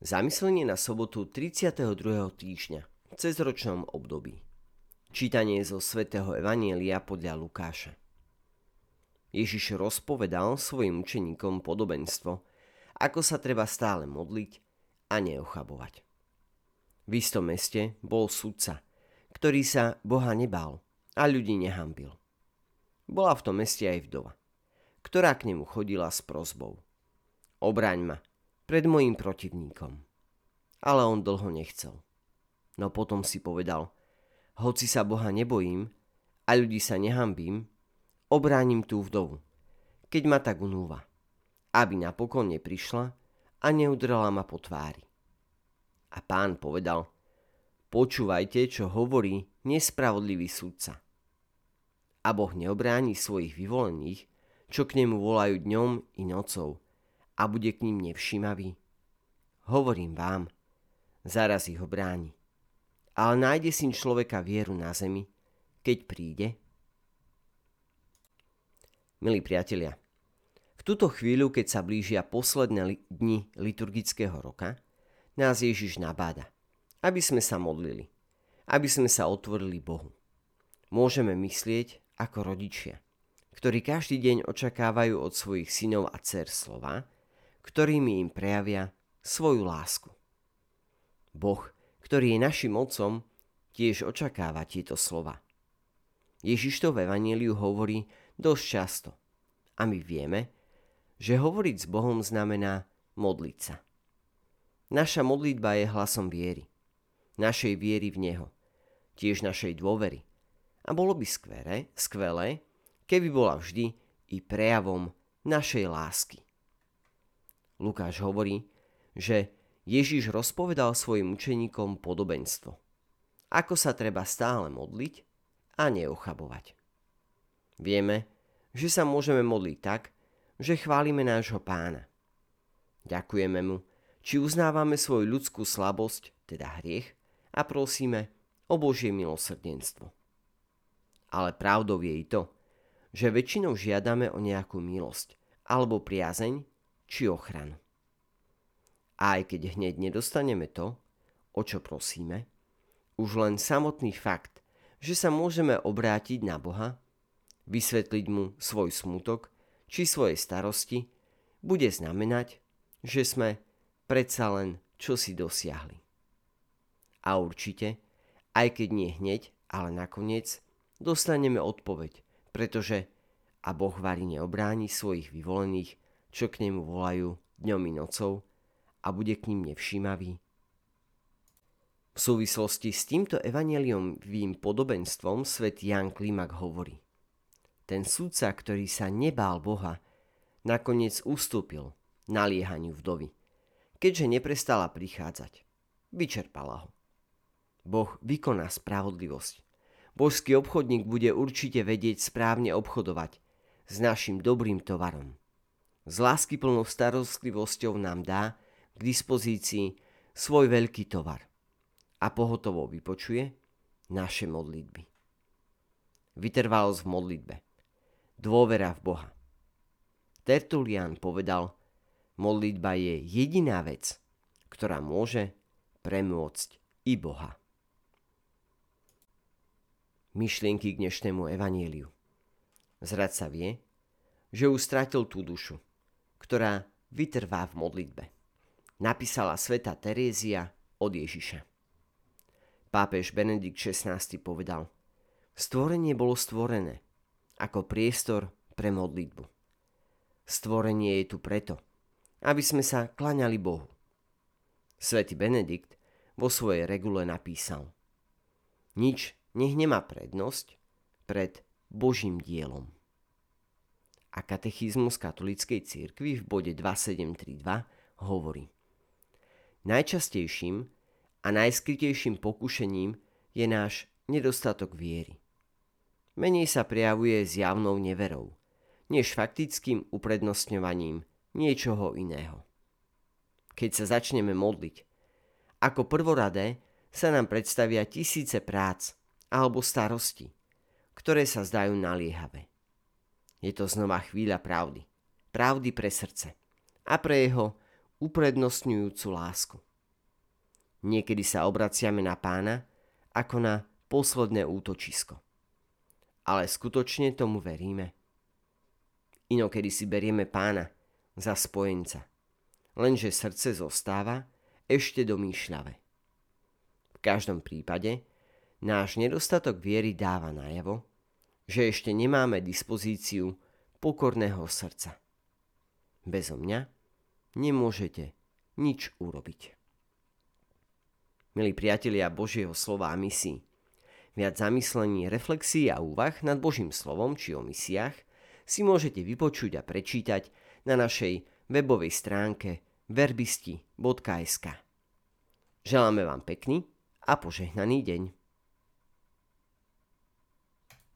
Zamyslenie na sobotu 32. týždňa v cezročnom období. Čítanie zo svätého Evanielia podľa Lukáša. Ježiš rozpovedal svojim učeníkom podobenstvo, ako sa treba stále modliť a neochabovať. V istom meste bol sudca, ktorý sa Boha nebál a ľudí nehambil. Bola v tom meste aj vdova, ktorá k nemu chodila s prozbou. Obraň ma, pred mojim protivníkom. Ale on dlho nechcel. No potom si povedal, hoci sa Boha nebojím a ľudí sa nehambím, obránim tú vdovu, keď ma tak unúva, aby napokon neprišla a neudrala ma po tvári. A pán povedal, počúvajte, čo hovorí nespravodlivý sudca. A Boh neobráni svojich vyvolených, čo k nemu volajú dňom i nocou, a bude k ním nevšímavý? Hovorím vám, zaraz ich obráni. Ale nájde syn človeka vieru na zemi, keď príde? Milí priatelia, v túto chvíľu, keď sa blížia posledné dni liturgického roka, nás Ježiš nabáda, aby sme sa modlili, aby sme sa otvorili Bohu. Môžeme myslieť ako rodičia, ktorí každý deň očakávajú od svojich synov a dcer slova, ktorými im prejavia svoju lásku. Boh, ktorý je našim otcom, tiež očakáva tieto slova. Ježiš to v Evangeliu hovorí dosť často. A my vieme, že hovoriť s Bohom znamená modliť sa. Naša modlitba je hlasom viery. Našej viery v Neho. Tiež našej dôvery. A bolo by skvelé, skvelé, keby bola vždy i prejavom našej lásky. Lukáš hovorí, že Ježiš rozpovedal svojim učeníkom podobenstvo. Ako sa treba stále modliť a neochabovať. Vieme, že sa môžeme modliť tak, že chválime nášho pána. Ďakujeme mu, či uznávame svoju ľudskú slabosť, teda hriech, a prosíme o Božie milosrdenstvo. Ale pravdou je i to, že väčšinou žiadame o nejakú milosť alebo priazeň, či ochranu. Aj keď hneď nedostaneme to, o čo prosíme, už len samotný fakt, že sa môžeme obrátiť na Boha, vysvetliť mu svoj smutok či svoje starosti, bude znamenať, že sme predsa len čosi dosiahli. A určite, aj keď nie hneď, ale nakoniec, dostaneme odpoveď, pretože a Boh varí neobráni svojich vyvolených, čo k nemu volajú dňom i nocou a bude k ním nevšímavý? V súvislosti s týmto evaneliovým podobenstvom svet Jan Klimak hovorí. Ten sudca, ktorý sa nebál Boha, nakoniec ustúpil naliehaniu vdovy, keďže neprestala prichádzať. Vyčerpala ho. Boh vykoná spravodlivosť. Božský obchodník bude určite vedieť správne obchodovať s našim dobrým tovarom s láskyplnou starostlivosťou nám dá k dispozícii svoj veľký tovar a pohotovo vypočuje naše modlitby. Vytrvalosť v modlitbe. Dôvera v Boha. Tertulian povedal, modlitba je jediná vec, ktorá môže premôcť i Boha. Myšlienky k dnešnému evanieliu. Zrad sa vie, že už tú dušu, ktorá vytrvá v modlitbe. Napísala sveta Terézia od Ježiša. Pápež Benedikt XVI povedal, stvorenie bolo stvorené ako priestor pre modlitbu. Stvorenie je tu preto, aby sme sa klaňali Bohu. Svetý Benedikt vo svojej regule napísal Nič nech nemá prednosť pred Božím dielom a katechizmus katolíckej cirkvi v bode 2732 hovorí Najčastejším a najskrytejším pokušením je náš nedostatok viery. Menej sa prejavuje zjavnou neverou, než faktickým uprednostňovaním niečoho iného. Keď sa začneme modliť, ako prvoradé sa nám predstavia tisíce prác alebo starosti, ktoré sa zdajú naliehavé. Je to znova chvíľa pravdy. Pravdy pre srdce. A pre jeho uprednostňujúcu lásku. Niekedy sa obraciame na pána ako na posledné útočisko. Ale skutočne tomu veríme. Inokedy si berieme pána za spojenca. Lenže srdce zostáva ešte domýšľavé. V každom prípade náš nedostatok viery dáva najavo, že ešte nemáme dispozíciu pokorného srdca. Bezo mňa nemôžete nič urobiť. Milí priatelia Božieho slova a misií, viac zamyslení, reflexí a úvah nad Božím slovom či o misiách si môžete vypočuť a prečítať na našej webovej stránke verbisti.sk. Želáme vám pekný a požehnaný deň.